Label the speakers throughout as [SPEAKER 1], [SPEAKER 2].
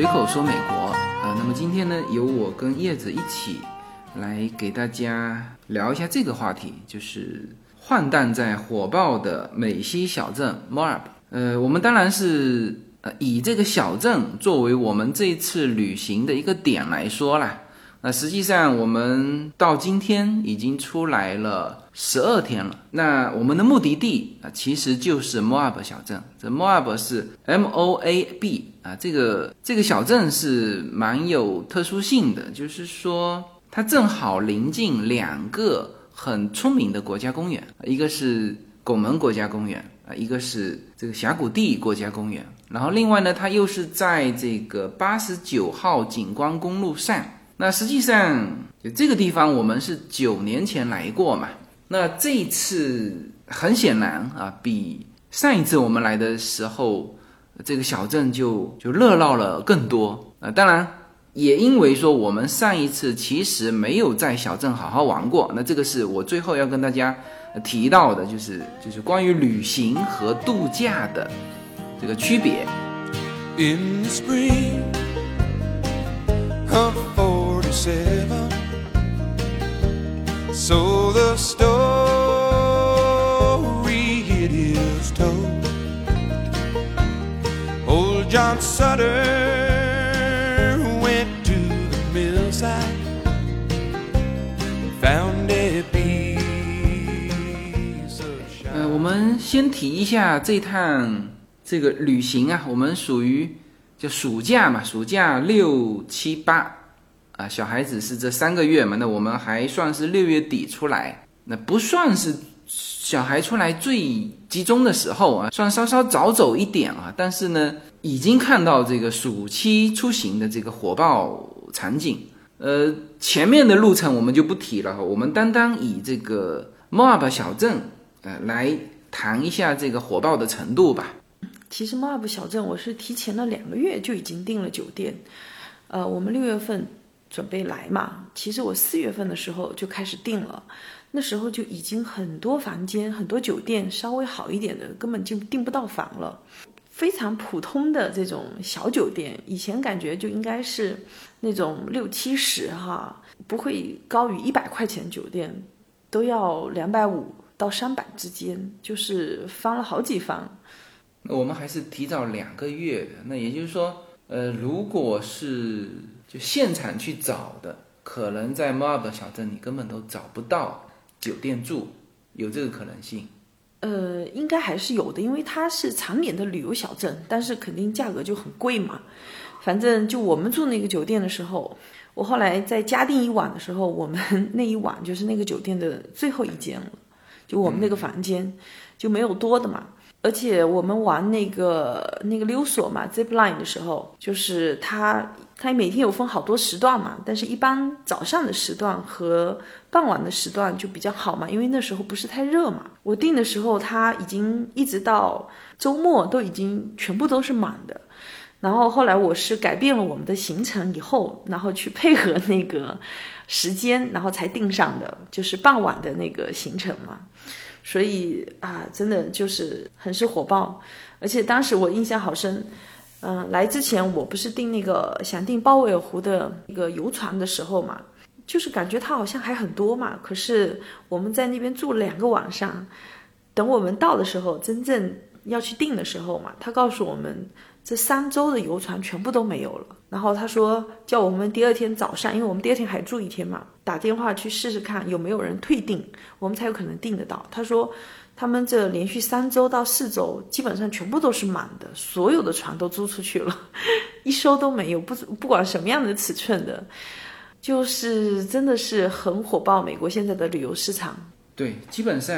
[SPEAKER 1] 随口说美国啊，那么今天呢，由我跟叶子一起来给大家聊一下这个话题，就是换弹在火爆的美西小镇 Moab。呃，我们当然是呃以这个小镇作为我们这一次旅行的一个点来说啦。那实际上我们到今天已经出来了十二天了。那我们的目的地啊，其实就是莫阿布小镇。这莫阿布是 M O A B 啊，这个这个小镇是蛮有特殊性的，就是说它正好临近两个很出名的国家公园，一个是拱门国家公园啊，一个是这个峡谷地国家公园。然后另外呢，它又是在这个八十九号景观公路上。那实际上，就这个地方，我们是九年前来过嘛。那这一次很显然啊，比上一次我们来的时候，这个小镇就就热闹了更多啊。当然，也因为说我们上一次其实没有在小镇好好玩过。那这个是我最后要跟大家提到的，就是就是关于旅行和度假的这个区别。In spring seven. So the story it is told. Old John Sutter went to the millside, found a piece of shine. 呃，我们先提一下这趟这个旅行啊，我们属于就暑假嘛，暑假六七八。啊，小孩子是这三个月嘛？那我们还算是六月底出来，那不算是小孩出来最集中的时候啊，算稍稍早走一点啊。但是呢，已经看到这个暑期出行的这个火爆场景。呃，前面的路程我们就不提了哈，我们单单以这个莫阿布小镇呃来谈一下这个火爆的程度吧。
[SPEAKER 2] 其实莫阿布小镇我是提前了两个月就已经订了酒店，呃，我们六月份。准备来嘛？其实我四月份的时候就开始订了，那时候就已经很多房间、很多酒店稍微好一点的根本就订不到房了。非常普通的这种小酒店，以前感觉就应该是那种六七十哈，不会高于一百块钱酒店，都要两百五到三百之间，就是翻了好几番。
[SPEAKER 1] 那我们还是提早两个月的，那也就是说，呃，如果是。就现场去找的，可能在莫尔本小镇你根本都找不到酒店住，有这个可能性。
[SPEAKER 2] 呃，应该还是有的，因为它是常年的旅游小镇，但是肯定价格就很贵嘛。反正就我们住那个酒店的时候，我后来在嘉定一晚的时候，我们那一晚就是那个酒店的最后一间了，就我们那个房间就没有多的嘛。而且我们玩那个那个溜索嘛，zip line 的时候，就是它它每天有分好多时段嘛，但是一般早上的时段和傍晚的时段就比较好嘛，因为那时候不是太热嘛。我订的时候，它已经一直到周末都已经全部都是满的。然后后来我是改变了我们的行程以后，然后去配合那个时间，然后才订上的，就是傍晚的那个行程嘛。所以啊，真的就是很是火爆，而且当时我印象好深。嗯，来之前我不是订那个想订鲍威尔湖的一个游船的时候嘛，就是感觉它好像还很多嘛。可是我们在那边住了两个晚上，等我们到的时候，真正要去订的时候嘛，他告诉我们。这三周的游船全部都没有了，然后他说叫我们第二天早上，因为我们第二天还住一天嘛，打电话去试试看有没有人退订，我们才有可能订得到。他说他们这连续三周到四周基本上全部都是满的，所有的船都租出去了，一艘都没有，不不管什么样的尺寸的，就是真的是很火爆。美国现在的旅游市场，
[SPEAKER 1] 对，基本上，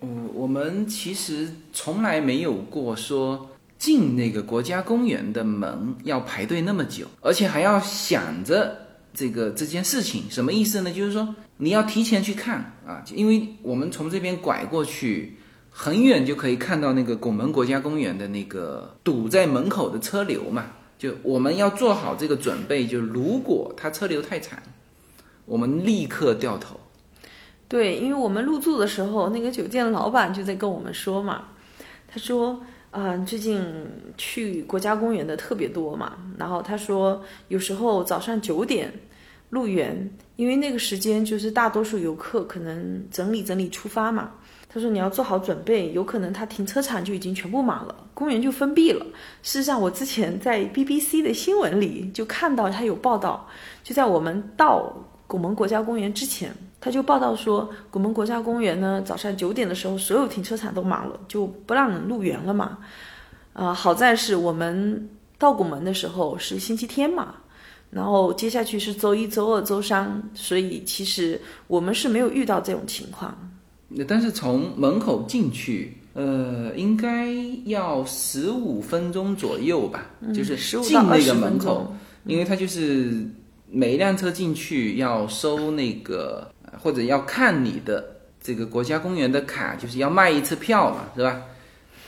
[SPEAKER 1] 嗯，我们其实从来没有过说。进那个国家公园的门要排队那么久，而且还要想着这个这件事情，什么意思呢？就是说你要提前去看啊，因为我们从这边拐过去，很远就可以看到那个拱门国家公园的那个堵在门口的车流嘛。就我们要做好这个准备，就如果它车流太长，我们立刻掉头。
[SPEAKER 2] 对，因为我们入住的时候，那个酒店老板就在跟我们说嘛，他说。嗯，最近去国家公园的特别多嘛，然后他说有时候早上九点入园，因为那个时间就是大多数游客可能整理整理出发嘛。他说你要做好准备，有可能他停车场就已经全部满了，公园就封闭了。事实上，我之前在 BBC 的新闻里就看到他有报道，就在我们到拱门国家公园之前，他就报道说，拱门国家公园呢早上九点的时候，所有停车场都满了，就不让人入园了嘛。啊，好在是我们到拱门的时候是星期天嘛，然后接下去是周一周二周三，所以其实我们是没有遇到这种情况。
[SPEAKER 1] 但是从门口进去，呃，应该要十五分钟左右吧，就是进那个门口，因为它就是每一辆车进去要收那个或者要看你的这个国家公园的卡，就是要卖一次票嘛，是吧？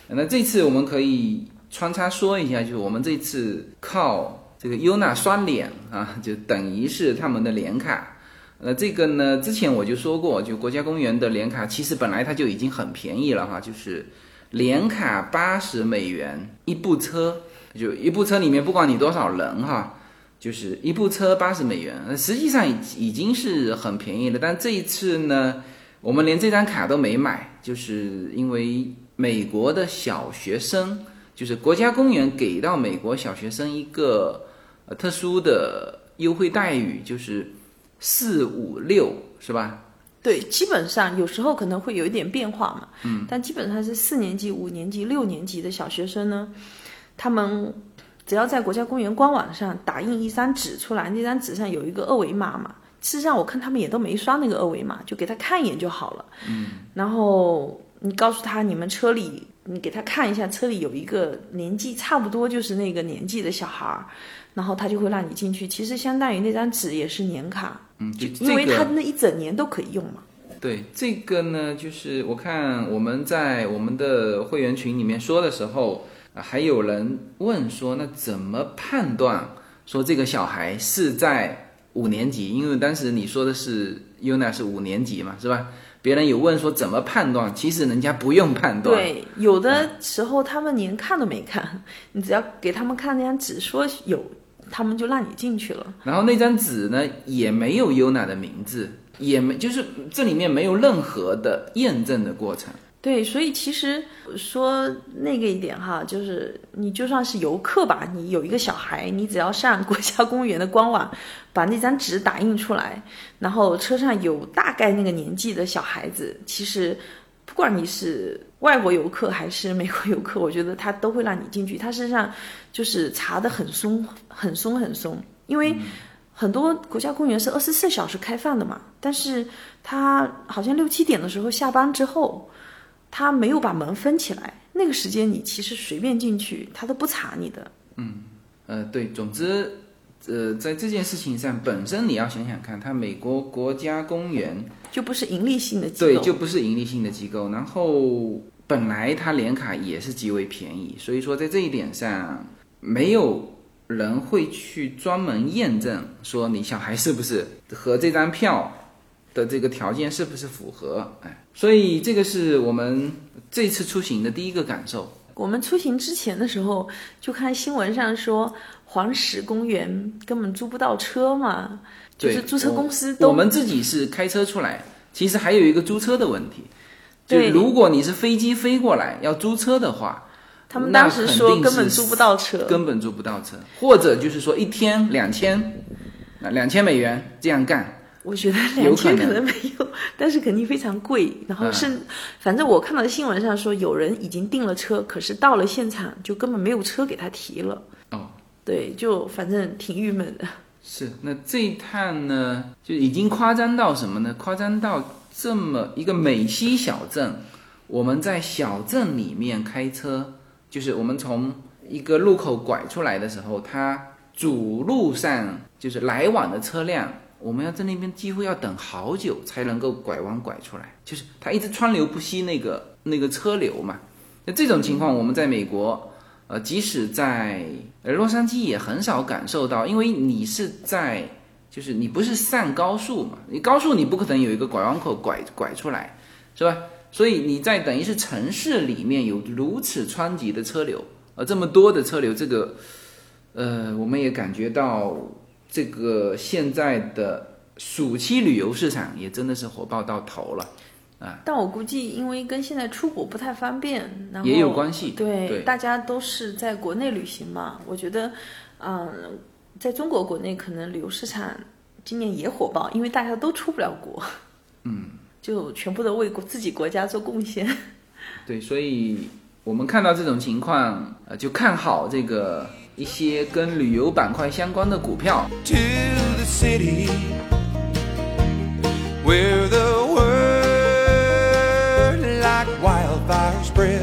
[SPEAKER 1] 那这次我们可以穿插说一下，就是我们这次靠这个优娜刷脸啊，就等于是他们的年卡。呃，这个呢，之前我就说过，就国家公园的年卡，其实本来它就已经很便宜了哈，就是年卡八十美元一部车，就一部车里面不管你多少人哈，就是一部车八十美元，实际上已已经是很便宜了。但这一次呢，我们连这张卡都没买，就是因为美国的小学生，就是国家公园给到美国小学生一个呃特殊的优惠待遇，就是。四五六是吧？
[SPEAKER 2] 对，基本上有时候可能会有一点变化嘛。嗯，但基本上是四年级、五年级、六年级的小学生呢，他们只要在国家公园官网上打印一张纸出来，那张纸上有一个二维码嘛。事实上，我看他们也都没刷那个二维码，就给他看一眼就好了。嗯，然后你告诉他，你们车里，你给他看一下，车里有一个年纪差不多就是那个年纪的小孩儿。然后他就会让你进去，其实相当于那张纸也是年卡，
[SPEAKER 1] 嗯，就
[SPEAKER 2] 因为他那一整年都可以用嘛。
[SPEAKER 1] 对，这个呢，就是我看我们在我们的会员群里面说的时候，还有人问说，那怎么判断说这个小孩是在五年级？因为当时你说的是 UNA 是五年级嘛，是吧？别人有问说怎么判断，其实人家不用判断。
[SPEAKER 2] 对，有的时候他们连看都没看，你只要给他们看那张纸，说有。他们就让你进去了，
[SPEAKER 1] 然后那张纸呢也没有优娜的名字，也没就是这里面没有任何的验证的过程。
[SPEAKER 2] 对，所以其实说那个一点哈，就是你就算是游客吧，你有一个小孩，你只要上国家公园的官网，把那张纸打印出来，然后车上有大概那个年纪的小孩子，其实。不管你是外国游客还是美国游客，我觉得他都会让你进去。他身上就是查的很松，很松，很松。因为很多国家公园是二十四小时开放的嘛，但是他好像六七点的时候下班之后，他没有把门封起来。那个时间你其实随便进去，他都不查你的。
[SPEAKER 1] 嗯，呃，对，总之。呃，在这件事情上，本身你要想想看，它美国国家公园
[SPEAKER 2] 就不是盈利性的机构，
[SPEAKER 1] 对，就不是盈利性的机构。然后本来它联卡也是极为便宜，所以说在这一点上，没有人会去专门验证说你小孩是不是和这张票的这个条件是不是符合。哎，所以这个是我们这次出行的第一个感受。
[SPEAKER 2] 我们出行之前的时候，就看新闻上说。黄石公园根本租不到车嘛，就是租车公司都
[SPEAKER 1] 我们自己是开车出来，其实还有一个租车的问题。就如果你是飞机飞过来要租车的话，
[SPEAKER 2] 他们当时说根本租不到车，
[SPEAKER 1] 根本租不到车，或者就是说一天两千，两千美元这样干。
[SPEAKER 2] 我觉得两千可能没有，但是肯定非常贵。然后是，反正我看到新闻上说有人已经订了车，可是到了现场就根本没有车给他提了。
[SPEAKER 1] 哦。
[SPEAKER 2] 对，就反正挺郁闷的。
[SPEAKER 1] 是，那这一趟呢，就已经夸张到什么呢？夸张到这么一个美西小镇，我们在小镇里面开车，就是我们从一个路口拐出来的时候，它主路上就是来往的车辆，我们要在那边几乎要等好久才能够拐弯拐出来，就是它一直川流不息那个那个车流嘛。那这种情况，我们在美国。呃，即使在呃洛杉矶也很少感受到，因为你是在，就是你不是上高速嘛，你高速你不可能有一个拐弯口拐拐出来，是吧？所以你在等于是城市里面有如此湍急的车流，呃，这么多的车流，这个，呃，我们也感觉到这个现在的暑期旅游市场也真的是火爆到头了。
[SPEAKER 2] 啊但我估计，因为跟现在出国不太方便，然后
[SPEAKER 1] 也有关系
[SPEAKER 2] 对，
[SPEAKER 1] 对
[SPEAKER 2] 大家都是在国内旅行嘛。我觉得，嗯、在中国国内可能旅游市场今年也火爆，因为大家都出不了国，嗯，就全部都为国自己国家做贡献。
[SPEAKER 1] 对，所以我们看到这种情况，呃，就看好这个一些跟旅游板块相关的股票。
[SPEAKER 3] to the city where the word like wildfire spread.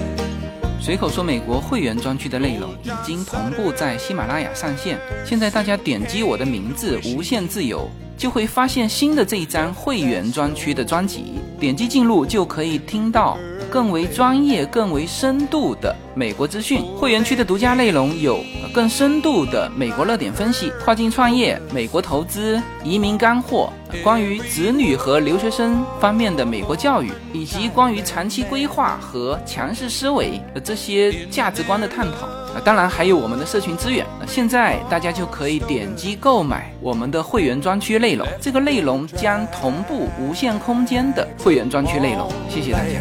[SPEAKER 1] 随口说美国会员专区的内容已经同步在喜马拉雅上线，现在大家点击我的名字“无限自由”，就会发现新的这一张会员专区的专辑，点击进入就可以听到更为专业、更为深度的美国资讯。会员区的独家内容有更深度的美国热点分析、跨境创业、美国投资、移民干货。关于子女和留学生方面的美国教育，以及关于长期规划和强势思维的这些价值观的探讨啊，当然还有我们的社群资源。那现在大家就可以点击购买我们的会员专区内容，这个内容将同步无限空间的会员专区内容。谢谢大家。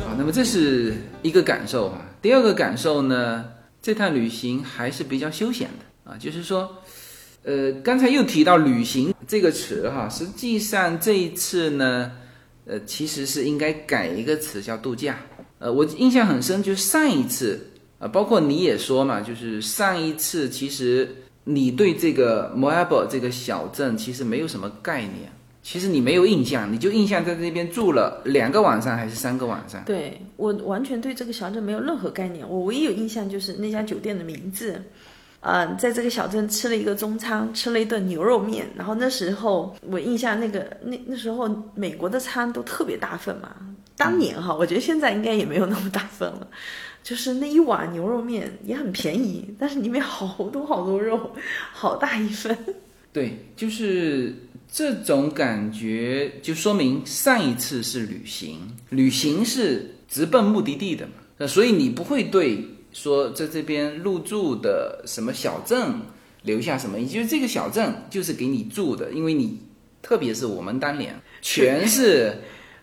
[SPEAKER 1] 啊，那么这是一个感受哈。第二个感受呢，这趟旅行还是比较休闲的啊，就是说，呃，刚才又提到旅行这个词哈，实际上这一次呢，呃，其实是应该改一个词叫度假。呃，我印象很深，就上一次啊、包括你也说嘛，就是上一次其实你对这个摩尔堡这个小镇其实没有什么概念。其实你没有印象，你就印象在那边住了两个晚上还是三个晚上？
[SPEAKER 2] 对我完全对这个小镇没有任何概念，我唯一有印象就是那家酒店的名字。嗯、在这个小镇吃了一个中餐，吃了一顿牛肉面。然后那时候我印象那个那那时候美国的餐都特别大份嘛，当年哈，我觉得现在应该也没有那么大份了。就是那一碗牛肉面也很便宜，但是里面好多好多肉，好大一份。
[SPEAKER 1] 对，就是这种感觉，就说明上一次是旅行，旅行是直奔目的地的嘛，所以你不会对说在这边入住的什么小镇留下什么，也就是这个小镇就是给你住的，因为你特别是我们当年 全是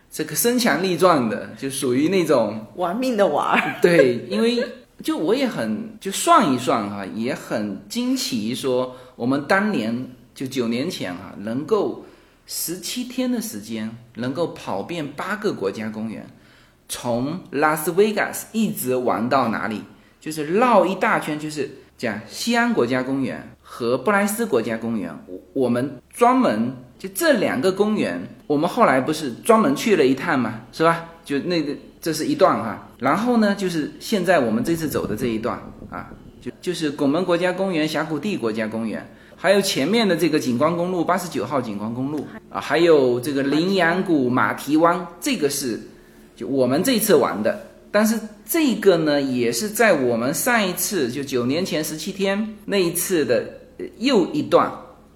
[SPEAKER 1] 这个身强力壮的，就属于那种
[SPEAKER 2] 玩命的玩。儿，
[SPEAKER 1] 对，因为就我也很就算一算哈、也很惊奇，说我们当年就九年前哈、能够十七天的时间，能够跑遍八个国家公园，从拉斯维加斯一直玩到哪里，就是绕一大圈，就是讲西安国家公园和布莱斯国家公园，我我们专门就这两个公园，我们后来不是专门去了一趟嘛，是吧？就那个这是一段哈，然后呢，就是现在我们这次走的这一段啊，就就是拱门国家公园、峡谷地国家公园，还有前面的这个景观公路八十九号景观公路啊，还有这个羚羊谷马蹄湾，这个是就我们这次玩的。但是这个呢，也是在我们上一次就九年前十七天那一次的又一段。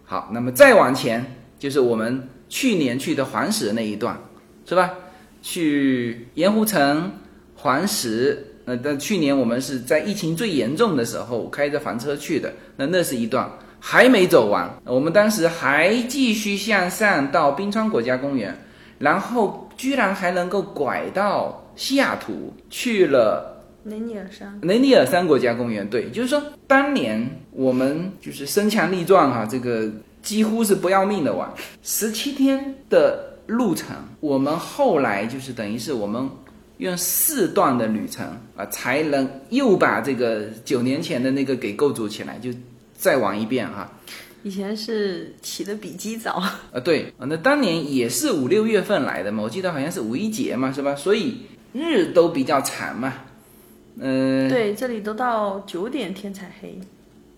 [SPEAKER 1] 好，那么再往前就是我们去年去的黄石那一段，是吧？去盐湖城、黄石，呃，但去年我们是在疫情最严重的时候开着房车去的，那那是一段还没走完，我们当时还继续向上到冰川国家公园，然后居然还能够拐到西雅图去了
[SPEAKER 2] 雷尼尔山。
[SPEAKER 1] 雷尼尔山国家公园，对，就是说当年我们就是身强力壮哈、这个几乎是不要命的玩，十七天的路程，我们后来就是等于是我们用四段的旅程啊，才能又把这个九年前的那个给构筑起来，就再玩一遍哈、
[SPEAKER 2] 以前是起的比鸡早，
[SPEAKER 1] 啊，对，啊，那当年也是五六月份来的嘛，我记得好像是五一节嘛，是吧？所以日都比较长嘛，嗯、
[SPEAKER 2] 对，这里都到九点天才黑，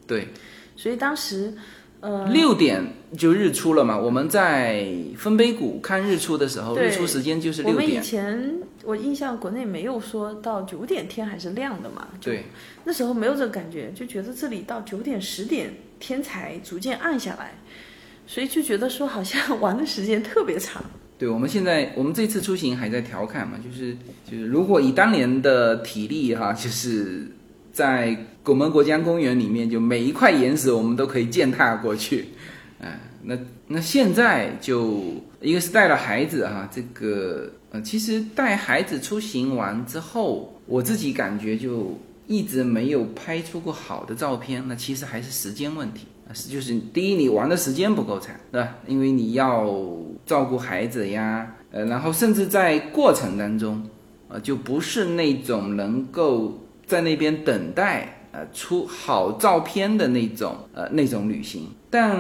[SPEAKER 1] 对，
[SPEAKER 2] 所以当时，呃，
[SPEAKER 1] 六点就日出了嘛。我们在分杯谷看日出的时候，日出时间就是六点
[SPEAKER 2] 我们以。前我印象国内没有说到九点天还是亮的嘛，
[SPEAKER 1] 对，
[SPEAKER 2] 那时候没有这个感觉，就觉得这里到九点十点天才逐渐暗下来，所以就觉得说好像玩的时间特别长。
[SPEAKER 1] 对，我们现在我们这次出行还在调侃嘛，就是就是如果以当年的体力哈，就是在拱门国家公园里面，就每一块岩石我们都可以践踏过去，啊、那那现在就一个是带了孩子哈，这个呃，其实带孩子出行完之后，我自己感觉就一直没有拍出过好的照片，那其实还是时间问题。啊是就是第一，你玩的时间不够长，对吧？因为你要照顾孩子呀，呃，然后甚至在过程当中，呃，就不是那种能够在那边等待呃出好照片的那种呃那种旅行。但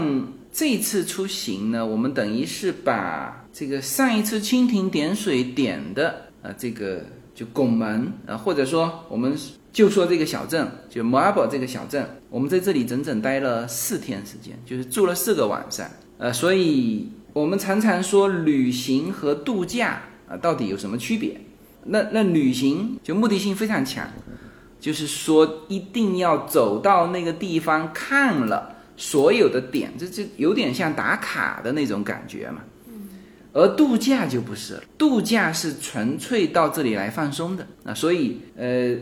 [SPEAKER 1] 这次出行呢，我们等于是把这个上一次蜻蜓点水点的呃这个就拱门、呃，或者说我们就说这个小镇，就 m a b 这个小镇，我们在这里整整待了四天时间，就是住了四个晚上。呃，所以我们常常说旅行和度假啊、到底有什么区别？那那旅行就目的性非常强，就是说一定要走到那个地方看了所有的点，这这有点像打卡的那种感觉嘛。而度假就不是了，度假是纯粹到这里来放松的那，所以呃，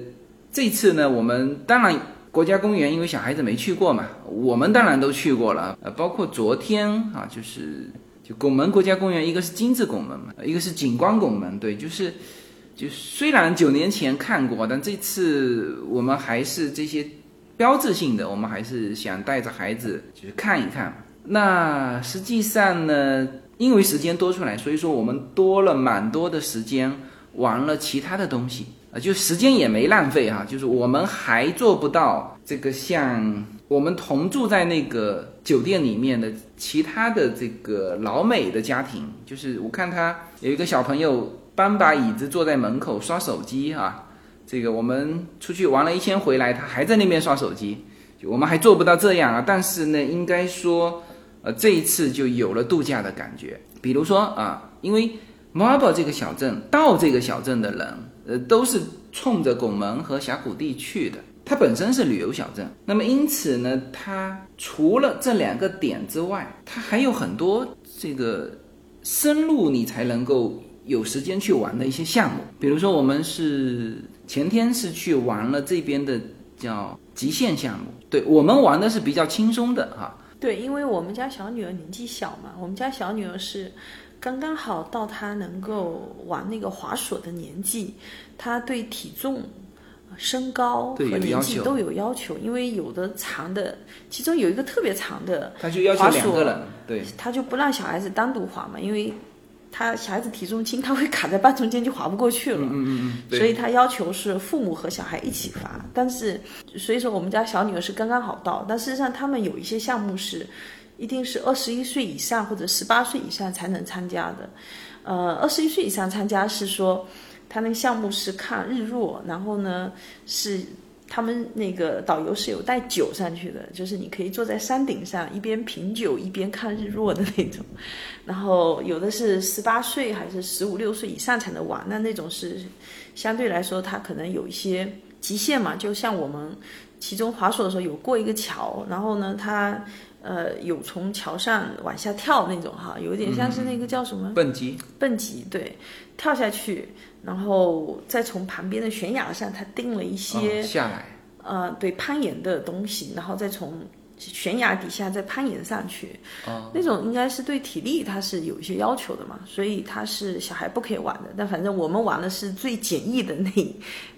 [SPEAKER 1] 这次呢，我们当然国家公园，因为小孩子没去过嘛，我们当然都去过了，呃，包括昨天啊，就是就拱门国家公园，一个是金字拱门嘛，一个是景观拱门，对，就是就虽然九年前看过，但这次我们还是这些标志性的，我们还是想带着孩子就是看一看。那实际上呢，因为时间多出来，所以说我们多了蛮多的时间玩了其他的东西啊，就时间也没浪费哈、就是我们还做不到这个像我们同住在那个酒店里面的其他的这个老美的家庭，就是我看他有一个小朋友搬把椅子坐在门口刷手机啊，这个我们出去玩了一天回来，他还在那边刷手机，我们还做不到这样啊，但是呢，应该说。呃，这一次就有了度假的感觉。比如说啊，因为 Marble 这个小镇到这个小镇的人，呃，都是冲着拱门和峡谷地去的。它本身是旅游小镇，那么因此呢，它除了这两个点之外，它还有很多这个深入你才能够有时间去玩的一些项目。比如说，我们是前天是去玩了这边的叫极限项目，对我们玩的是比较轻松的哈、
[SPEAKER 2] 对，因为我们家小女儿年纪小嘛，我们家小女儿是刚刚好到她能够玩那个滑索的年纪，她对体重、身高和年纪都有要求，因为有的长的，其中有一个特别长的，
[SPEAKER 1] 他就要求两个人，对。
[SPEAKER 2] 他就不让小孩子单独滑嘛，因为他小孩子体重轻，他会卡在半中间就滑不过去了。
[SPEAKER 1] 嗯嗯嗯，
[SPEAKER 2] 所以他要求是父母和小孩一起滑，但是所以说我们家小女儿是刚刚好到，但事实上他们有一些项目是一定是二十一岁以上或者十八岁以上才能参加的。呃，二十一岁以上参加是说他那个项目是看日落，然后呢是。他们那个导游是有带酒上去的，就是你可以坐在山顶上，一边品酒一边看日落的那种。然后有的是十八岁还是十五六岁以上才能玩，那那种是相对来说它可能有一些极限嘛。就像我们其中滑索的时候有过一个桥，然后呢它呃有从桥上往下跳那种哈，有点像是那个叫什么
[SPEAKER 1] 蹦极，
[SPEAKER 2] 蹦极，对，跳下去，然后再从旁边的悬崖上他钉了一些、
[SPEAKER 1] 哦、下来，
[SPEAKER 2] 呃对攀岩的东西，然后再从悬崖底下再攀岩上去。
[SPEAKER 1] 哦，
[SPEAKER 2] 那种应该是对体力它是有一些要求的嘛，所以它是小孩不可以玩的。但反正我们玩的是最简易的那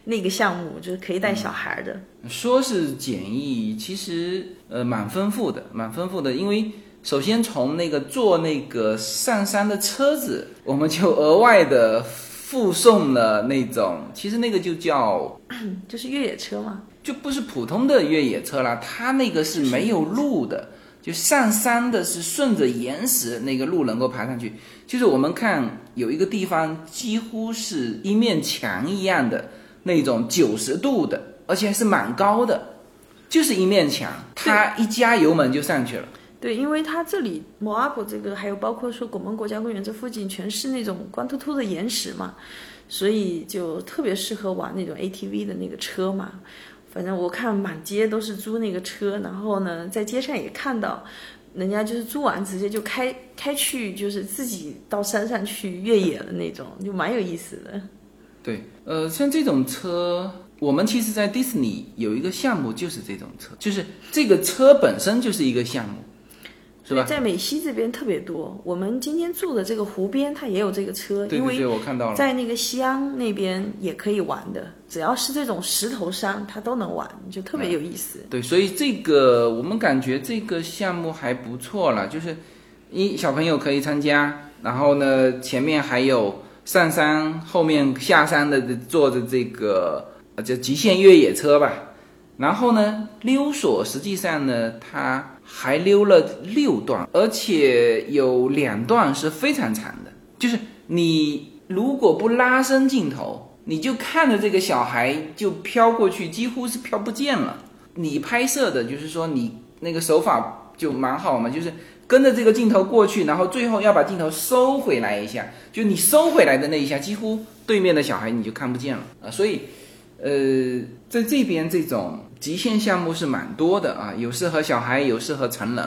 [SPEAKER 2] 那个项目，就是可以带小孩的。
[SPEAKER 1] 说是简易，其实呃蛮丰富的，蛮丰富的。因为首先从那个坐那个上山的车子，我们就额外的附送了那种，其实那个就叫
[SPEAKER 2] 就是越野车嘛，
[SPEAKER 1] 就不是普通的越野车啦，它那个是没有路的，就上山的是顺着岩石那个路能够爬上去。就是我们看有一个地方几乎是一面墙一样的那种九十度的，而且还是蛮高的，就是一面墙，它一加油门就上去了。
[SPEAKER 2] 对，因为它这里摩阿布这个，还有包括说拱门国家公园这附近，全是那种光秃秃的岩石嘛，所以就特别适合玩那种 ATV 的那个车嘛。反正我看满街都是租那个车，然后呢，在街上也看到，人家就是租完直接就开开去，就是自己到山上去越野的那种，就蛮有意思的。
[SPEAKER 1] 对，呃，像这种车，我们其实，在迪士尼有一个项目就是这种车，就是这个车本身就是一个项目，是吧？
[SPEAKER 2] 在美西这边特别多，我们今天住的这个湖边，它也有这个车，因为
[SPEAKER 1] 对对对，我看到了。
[SPEAKER 2] 在那个西安那边也可以玩的，只要是这种石头山，它都能玩，就特别有意思。
[SPEAKER 1] 对，所以这个我们感觉这个项目还不错了，就是一小朋友可以参加，然后呢，前面还有上山，后面下山的坐着这个呃叫极限越野车吧。然后呢，溜索实际上呢，它还溜了六段，而且有两段是非常长的，就是你如果不拉伸镜头，你就看着这个小孩就飘过去，几乎是飘不见了。你拍摄的就是说你那个手法就蛮好嘛，就是跟着这个镜头过去，然后最后要把镜头收回来一下，就你收回来的那一下，几乎对面的小孩你就看不见了啊。所以，呃，在这边这种极限项目是蛮多的啊，有适合小孩，有适合成人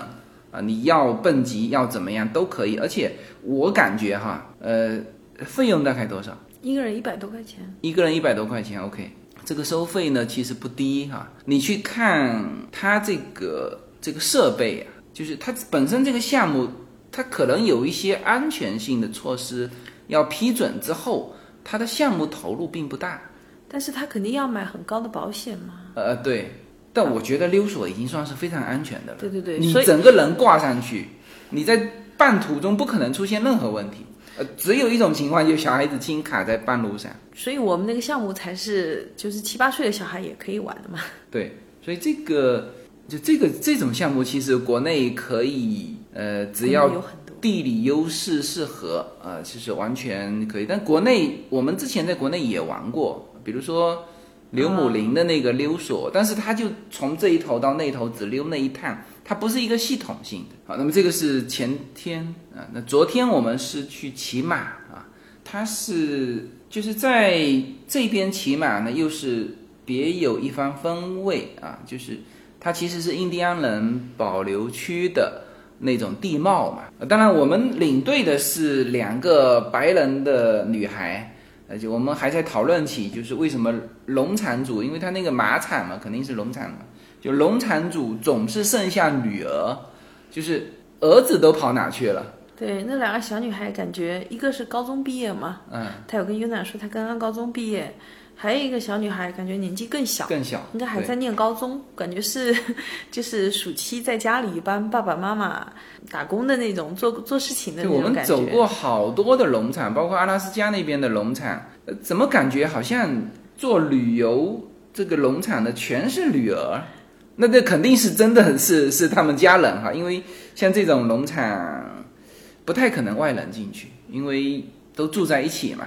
[SPEAKER 1] 啊，你要蹦极要怎么样都可以。而且我感觉哈，呃，费用大概多少？
[SPEAKER 2] 一个人一百多块钱，
[SPEAKER 1] 一个人一百多块钱，OK。这个收费呢，其实不低哈。你去看它这个这个设备啊，就是它本身这个项目，它可能有一些安全性的措施要批准之后，它的项目投入并不大。
[SPEAKER 2] 但是他肯定要买很高的保险嘛。
[SPEAKER 1] 呃，对。但我觉得溜索已经算是非常安全的了。
[SPEAKER 2] 对对对，
[SPEAKER 1] 你整个人挂上去，你在半途中不可能出现任何问题。呃，只有一种情况，就是小孩子轻卡在半路上。
[SPEAKER 2] 所以我们那个项目才是就是七八岁的小孩也可以玩的嘛。
[SPEAKER 1] 对，所以这个就这个这种项目，其实国内可以，呃，只
[SPEAKER 2] 有
[SPEAKER 1] 要
[SPEAKER 2] 很多。
[SPEAKER 1] 地理优势适合，呃，其实完全可以。但国内我们之前在国内也玩过，比如说刘母林的那个溜索，但是它就从这一头到那头只溜那一趟，它不是一个系统性的。好，那么这个是前天啊，那昨天我们是去骑马啊，它是就是在这边骑马呢，又是别有一番风味啊，就是它其实是印第安人保留区的那种地貌嘛。当然，我们领队的是两个白人的女孩，而且我们还在讨论起，就是为什么农场主，因为他那个马场嘛，肯定是农场嘛，就农场主总是剩下女儿，就是儿子都跑哪去了？
[SPEAKER 2] 对，那两个小女孩感觉一个是高中毕业嘛，
[SPEAKER 1] 嗯，
[SPEAKER 2] 她有跟优娜说她刚刚高中毕业，还有一个小女孩感觉年纪更小，
[SPEAKER 1] 更小，
[SPEAKER 2] 应该还在念高中，感觉是 就是暑期在家里帮爸爸妈妈打工的那种做做事情的那种感觉。
[SPEAKER 1] 走过好多的农场，包括阿拉斯加那边的农场，呃，怎么感觉好像做旅游这个农场的全是女儿？那这肯定是真的是是他们家人哈，因为像这种农场不太可能外人进去，因为都住在一起嘛。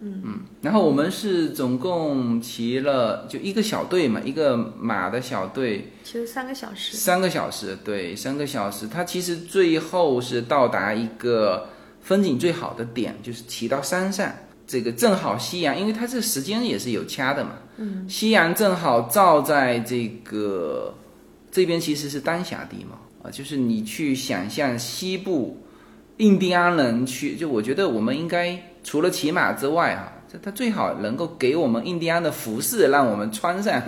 [SPEAKER 1] 嗯嗯，然后我们是总共骑了就一个小队嘛，一个马的小队，
[SPEAKER 2] 骑了三个小时，
[SPEAKER 1] 三个小时，对，三个小时。它其实最后是到达一个风景最好的点，就是骑到山上，这个正好夕阳，因为它这时间也是有掐的嘛。嗯，夕阳正好照在这个这边，其实是丹霞地貌啊，就是你去想象西部印第安人去，就我觉得我们应该除了骑马之外啊，这它最好能够给我们印第安的服饰，让我们穿上，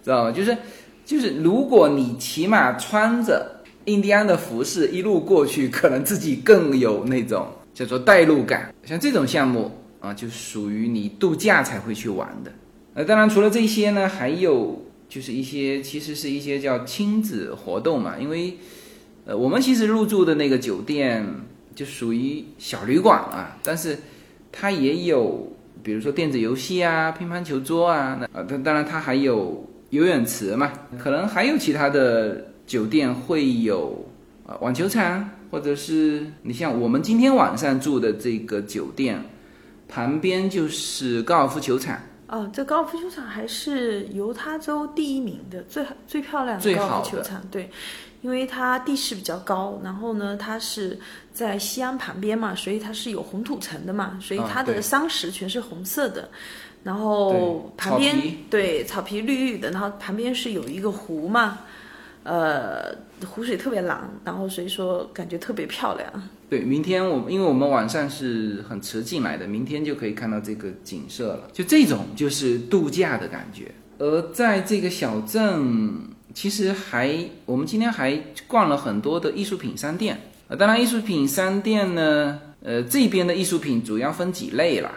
[SPEAKER 1] 知道吗？就是就是，如果你骑马穿着印第安的服饰一路过去，可能自己更有那种叫做代入感。像这种项目啊，就属于你度假才会去玩的。呃，当然除了这些呢，还有就是一些其实是一些叫亲子活动嘛，因为呃，我们其实入住的那个酒店就属于小旅馆啊，但是它也有比如说电子游戏啊、乒乓球桌啊，那啊，当当然它还有游泳池嘛，可能还有其他的酒店会有啊网球场，或者是你像我们今天晚上住的这个酒店旁边就是高尔夫球场。
[SPEAKER 2] 哦，这高尔夫球场还是犹他州第一名的最最漂亮的高尔夫球场，对，因为它地势比较高，然后呢，它是在西安旁边嘛，所以它是有红土层的嘛，所以
[SPEAKER 1] 啊
[SPEAKER 2] 它的
[SPEAKER 1] 对。
[SPEAKER 2] 桑石全是红色的，然后旁边对草皮绿绿的，然后旁边是有一个湖嘛，呃，湖水特别蓝，然后所以说感觉特别漂亮。
[SPEAKER 1] 对，明天我因为我们晚上是很迟进来的，明天就可以看到这个景色了。就这种就是度假的感觉。而在这个小镇，其实还我们今天还逛了很多的艺术品商店。呃，当然艺术品商店呢，呃，这边的艺术品主要分几类啦。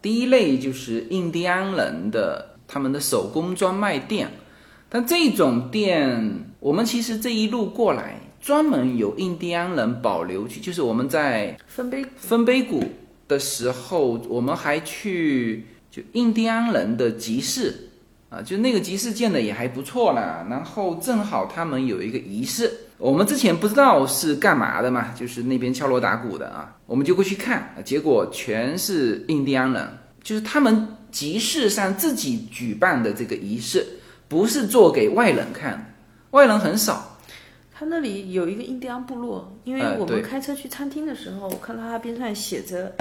[SPEAKER 1] 第一类就是印第安人的他们的手工专卖店，但这种店，我们其实这一路过来，专门有印第安人保留区，就是我们在
[SPEAKER 2] 分杯
[SPEAKER 1] 分杯谷的时候，我们还去就印第安人的集市啊，就那个集市建的也还不错啦。然后正好他们有一个仪式，我们之前不知道是干嘛的嘛，就是那边敲锣打鼓的啊，我们就过去看，啊结果全是印第安人，就是他们集市上自己举办的这个仪式，不是做给外人看，外人很少。
[SPEAKER 2] 它那里有一个印第安部落，因为我们开车去餐厅的时候，我看到它边上写着，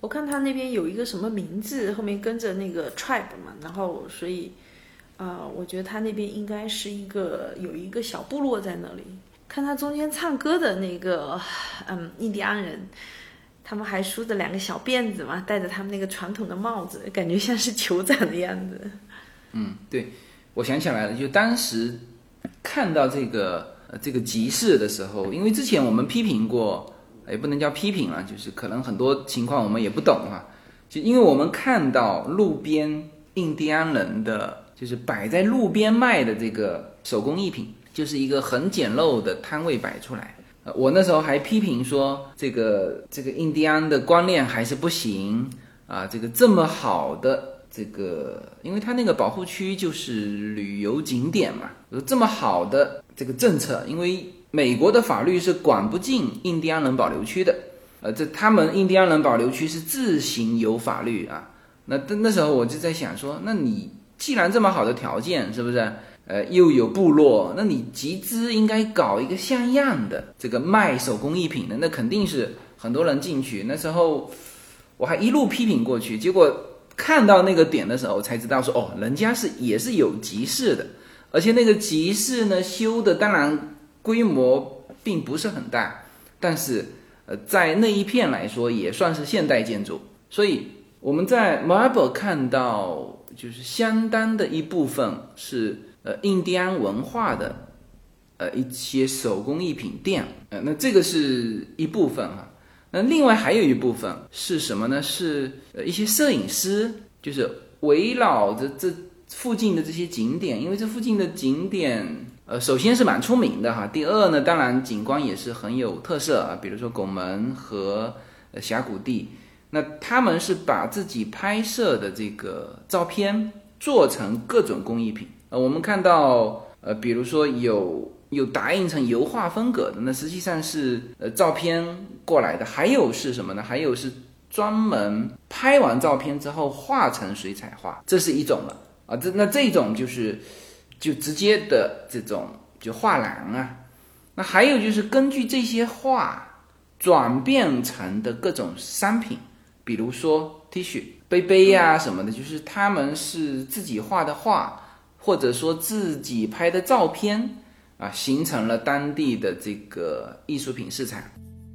[SPEAKER 2] 我看它那边有一个什么名字，后面跟着那个 tribe 嘛，然后所以，啊、我觉得它那边应该是一个有一个小部落在那里。看他中间唱歌的那个，嗯，印第安人，他们还梳着两个小辫子嘛，戴着他们那个传统的帽子，感觉像是酋长的样子。
[SPEAKER 1] 嗯，对，我想起来了，就当时看到这个呃这个集市的时候，因为之前我们批评过，也不能叫批评了，就是可能很多情况我们也不懂啊。就因为我们看到路边印第安人的，就是摆在路边卖的这个手工艺品，就是一个很简陋的摊位摆出来。呃我那时候还批评说，这个这个印第安的观念还是不行啊，这个这么好的这个，因为它那个保护区就是旅游景点嘛，有这么好的这个政策，因为美国的法律是管不进印第安人保留区的，呃，这他们印第安人保留区是自行有法律啊。那那那时候我就在想说，那你既然这么好的条件，是不是？呃，又有部落，那你集资应该搞一个像样的这个卖手工艺品的，那肯定是很多人进去。那时候我还一路批评过去，结果看到那个点的时候，才知道说哦，人家是也是有集市的，而且那个集市呢修的当然规模并不是很大，但是呃在那一片来说也算是现代建筑，所以我们在 Marble 看到就是相当的一部分是呃印第安文化的呃一些手工艺品店，呃那这个是一部分哈、那另外还有一部分是什么呢？是呃一些摄影师，就是围绕着这附近的这些景点，因为这附近的景点，呃，首先是蛮出名的哈。第二呢，当然景观也是很有特色啊，比如说拱门和峡谷地。那他们是把自己拍摄的这个照片做成各种工艺品。呃，我们看到呃，比如说有有打印成油画风格的，那实际上是呃照片过来的。还有是什么呢？还有是专门拍完照片之后画成水彩画，这是一种了啊。这那这种就是就直接的这种就画廊啊。那还有就是根据这些画转变成的各种商品，比如说 T 恤、杯杯呀、什么的，就是他们是自己画的画，或者说自己拍的照片啊，形成了当地的这个艺术品市场。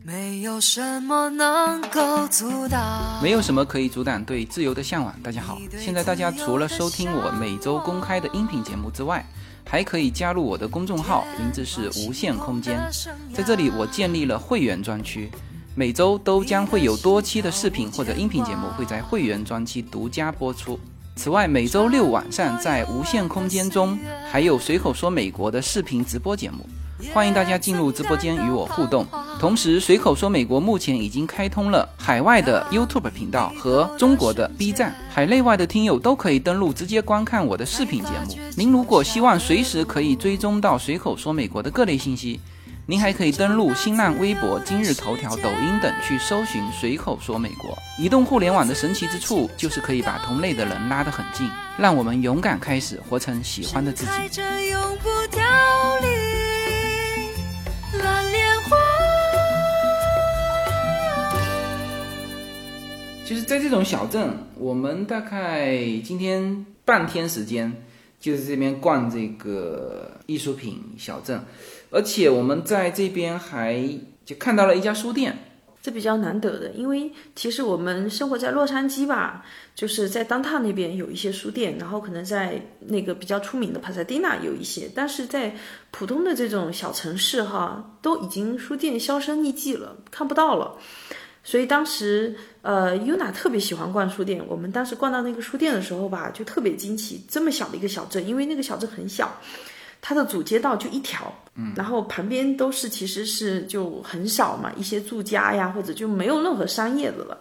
[SPEAKER 4] 没有什么能够阻挡。
[SPEAKER 1] 没有什么可以阻挡对自由的向往。大家好，现在大家除了收听我每周公开的音频节目之外，还可以加入我的公众号，名字是无限空间。在这里，我建立了会员专区，每周都将会有多期的视频或者音频节目会在会员专区独家播出。此外，每周六晚上在无限空间中还有随口说美国的视频直播节目。欢迎大家进入直播间与我互动。同时，随口说美国目前已经开通了海外的 YouTube 频道和中国的 B 站，海内外的听友都可以登录直接观看我的视频节目。您如果希望随时可以追踪到随口说美国的各类信息，您还可以登录新浪微博、今日头条、抖音等去搜寻“随口说美国”。移动互联网的神奇之处就是可以把同类的人拉得很近，让我们勇敢开始活成喜欢的自己。其实，在这种小镇，我们大概今天半天时间，就是这边逛这个艺术品小镇，而且我们在这边还就看到了一家书店。
[SPEAKER 2] 这比较难得的，因为其实我们生活在洛杉矶吧，就是在当趟那边有一些书店，然后可能在那个比较出名的帕萨蒂娜有一些，但是在普通的这种小城市哈，都已经书店销声匿迹了，看不到了。所以当时，呃，Yuna 特别喜欢逛书店。我们当时逛到那个书店的时候吧，就特别惊奇，这么小的一个小镇，因为那个小镇很小，它的主街道就一条，嗯，然后旁边都是其实是就很少嘛，一些住家呀，或者就没有任何商业的了，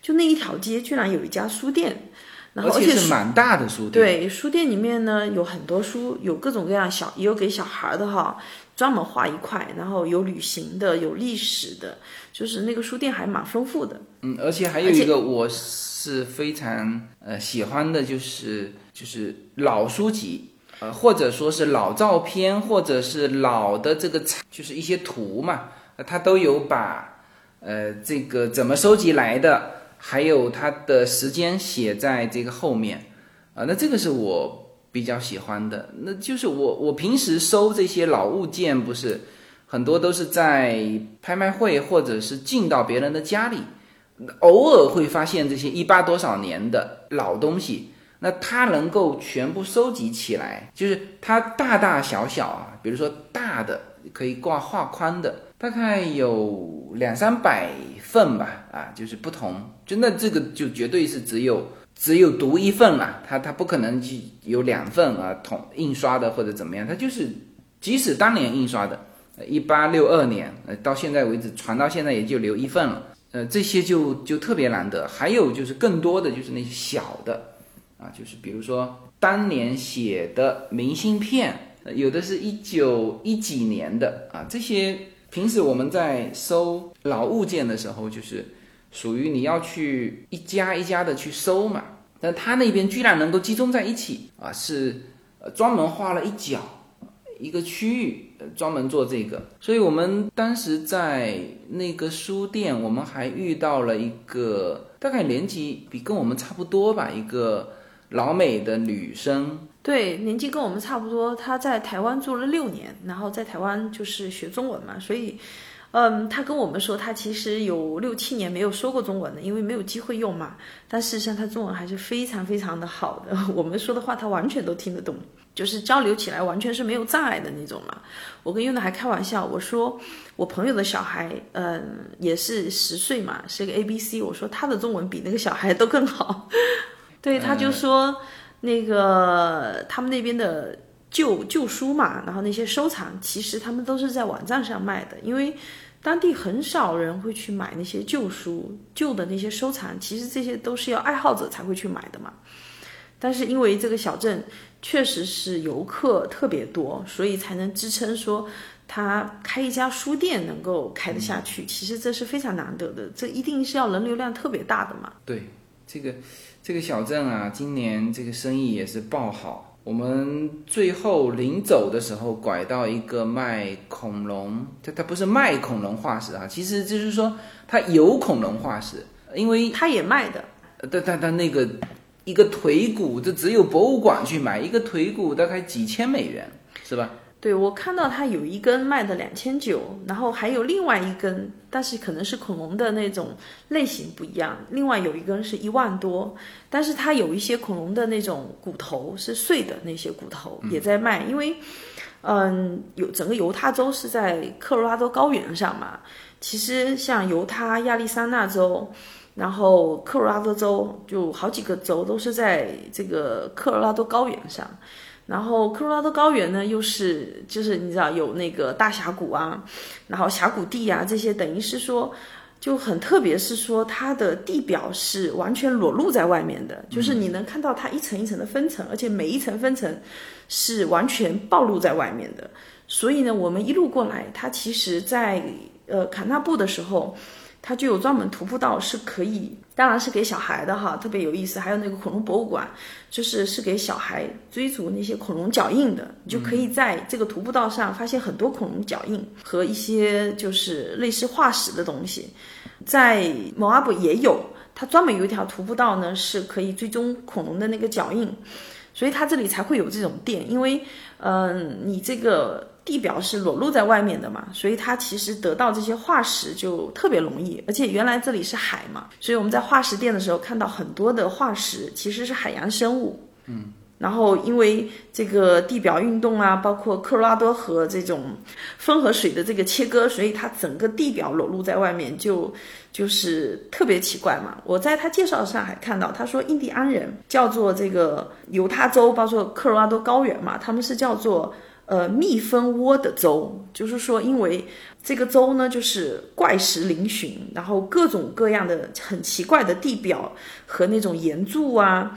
[SPEAKER 2] 就那一条街居然有一家书店，然后
[SPEAKER 1] 而且是蛮大的书店。，
[SPEAKER 2] 对，书店里面呢有很多书，有各种各样小，也有给小孩的哈，专门画一块，然后有旅行的，有历史的，就是那个书店还蛮丰富的。
[SPEAKER 1] 嗯，而且还有一个我是非常呃喜欢的，就是就是老书籍，呃，或者说是老照片，或者是老的这个就是一些图嘛，呃它都有把呃这个怎么收集来的，还有它的时间写在这个后面，啊、那这个是我比较喜欢的。那就是我我平时收这些老物件，不是很多都是在拍卖会或者是进到别人的家里。偶尔会发现这些一八多少年的老东西，那它能够全部收集起来，就是它大大小小啊，比如说大的可以挂画框的，大概有两三百份吧，啊，就是不同，就那这个就绝对是只有只有独一份了，它它不可能就有两份啊，统印刷的或者怎么样，它就是即使当年印刷的，一八六二年，呃，到现在为止传到现在也就留一份了。呃，这些就就特别难得。还有就是更多的就是那些小的，啊，就是比如说当年写的明信片，有的是一九一几年的啊，这些平时我们在收老物件的时候，就是属于你要去一家一家的去收嘛。但他那边居然能够集中在一起啊，是呃专门画了一角一个区域，专门做这个。所以我们当时在那个书店，我们还遇到了一个大概年纪比跟我们差不多吧，一个老美的女生。
[SPEAKER 2] 对，年纪跟我们差不多，她在台湾住了六年，然后在台湾就是学中文嘛，所以，嗯，他跟我们说他其实有六七年没有说过中文了，因为没有机会用嘛。但事实上他中文还是非常非常的好的，我们说的话他完全都听得懂，就是交流起来完全是没有障碍的那种嘛。我跟优娜还开玩笑，我说我朋友的小孩，嗯，也是十岁嘛，是个 A B C，我说他的中文比那个小孩都更好。对，他就说。那个他们那边的旧旧书嘛，然后那些收藏，其实他们都是在网站上卖的，因为当地很少人会去买那些旧书、旧的那些收藏，其实这些都是要爱好者才会去买的嘛。但是因为这个小镇确实是游客特别多，所以才能支撑说他开一家书店能够开得下去。其实这是非常难得的，这一定是要人流量特别大的嘛。
[SPEAKER 1] 对，这个这个小镇啊，今年这个生意也是爆好。我们最后临走的时候，拐到一个卖恐龙，它它不是卖恐龙化石啊，其实就是说它有恐龙化石，因为
[SPEAKER 2] 他也卖的，
[SPEAKER 1] 呃但但但那个一个腿骨，这只有博物馆去买，一个腿骨大概几千美元，是吧？
[SPEAKER 2] 对，我看到它有一根卖的两千九，然后还有另外一根，但是可能是恐龙的那种类型不一样，另外有一根是一万多，但是它有一些恐龙的那种骨头是碎的那些骨头也在卖，因为，嗯，有整个犹他州是在科罗拉多高原上嘛，其实像犹他、亚利桑那州。然后科罗拉多州就好几个州都是在这个科罗拉多高原上，然后科罗拉多高原呢，又是就是你知道有那个大峡谷啊，然后峡谷地啊这些，等于是说就很特别，是说它的地表是完全裸露在外面的，就是你能看到它一层一层的分层，而且每一层分层是完全暴露在外面的。所以呢，我们一路过来，它其实在呃坎纳布的时候，它就有专门徒步道是可以，当然是给小孩的哈，特别有意思。还有那个恐龙博物馆，就是是给小孩追逐那些恐龙脚印的，你就可以在这个徒步道上发现很多恐龙脚印和一些就是类似化石的东西。在摩阿布也有，它专门有一条徒步道呢，是可以追踪恐龙的那个脚印，所以它这里才会有这种电，因为嗯、你这个。地表是裸露在外面的嘛，所以它其实得到这些化石就特别容易，而且原来这里是海嘛，所以我们在化石店的时候看到很多的化石其实是海洋生物。嗯，然后因为这个地表运动啊，包括科罗拉多河这种风和水的这个切割，所以它整个地表裸露在外面就就是特别奇怪嘛。我在他介绍上还看到，他说印第安人叫做这个犹他州，包括科罗拉多高原嘛，他们是叫做。呃，蜜蜂窝的州，就是说，因为这个州呢，就是怪石嶙峋，然后各种各样的很奇怪的地表和那种岩柱啊。